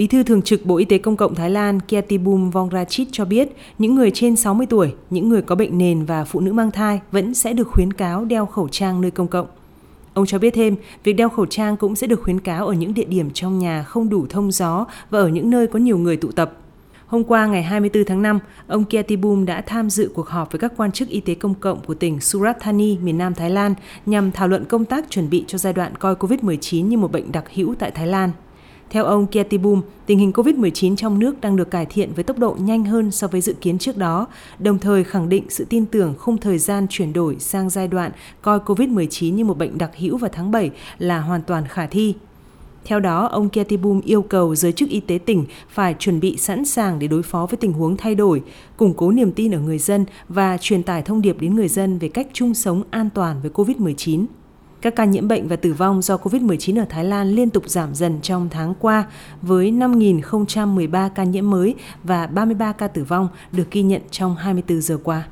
Bí thư Thường trực Bộ Y tế Công cộng Thái Lan Kiatibum Vongrachit cho biết những người trên 60 tuổi, những người có bệnh nền và phụ nữ mang thai vẫn sẽ được khuyến cáo đeo khẩu trang nơi công cộng. Ông cho biết thêm, việc đeo khẩu trang cũng sẽ được khuyến cáo ở những địa điểm trong nhà không đủ thông gió và ở những nơi có nhiều người tụ tập. Hôm qua ngày 24 tháng 5, ông Kiatibum đã tham dự cuộc họp với các quan chức y tế công cộng của tỉnh Surat Thani, miền Nam Thái Lan nhằm thảo luận công tác chuẩn bị cho giai đoạn coi COVID-19 như một bệnh đặc hữu tại Thái Lan. Theo ông Kiatibum, tình hình COVID-19 trong nước đang được cải thiện với tốc độ nhanh hơn so với dự kiến trước đó, đồng thời khẳng định sự tin tưởng khung thời gian chuyển đổi sang giai đoạn coi COVID-19 như một bệnh đặc hữu vào tháng 7 là hoàn toàn khả thi. Theo đó, ông Kiatibum yêu cầu giới chức y tế tỉnh phải chuẩn bị sẵn sàng để đối phó với tình huống thay đổi, củng cố niềm tin ở người dân và truyền tải thông điệp đến người dân về cách chung sống an toàn với COVID-19. Các ca nhiễm bệnh và tử vong do COVID-19 ở Thái Lan liên tục giảm dần trong tháng qua, với 5.013 ca nhiễm mới và 33 ca tử vong được ghi nhận trong 24 giờ qua.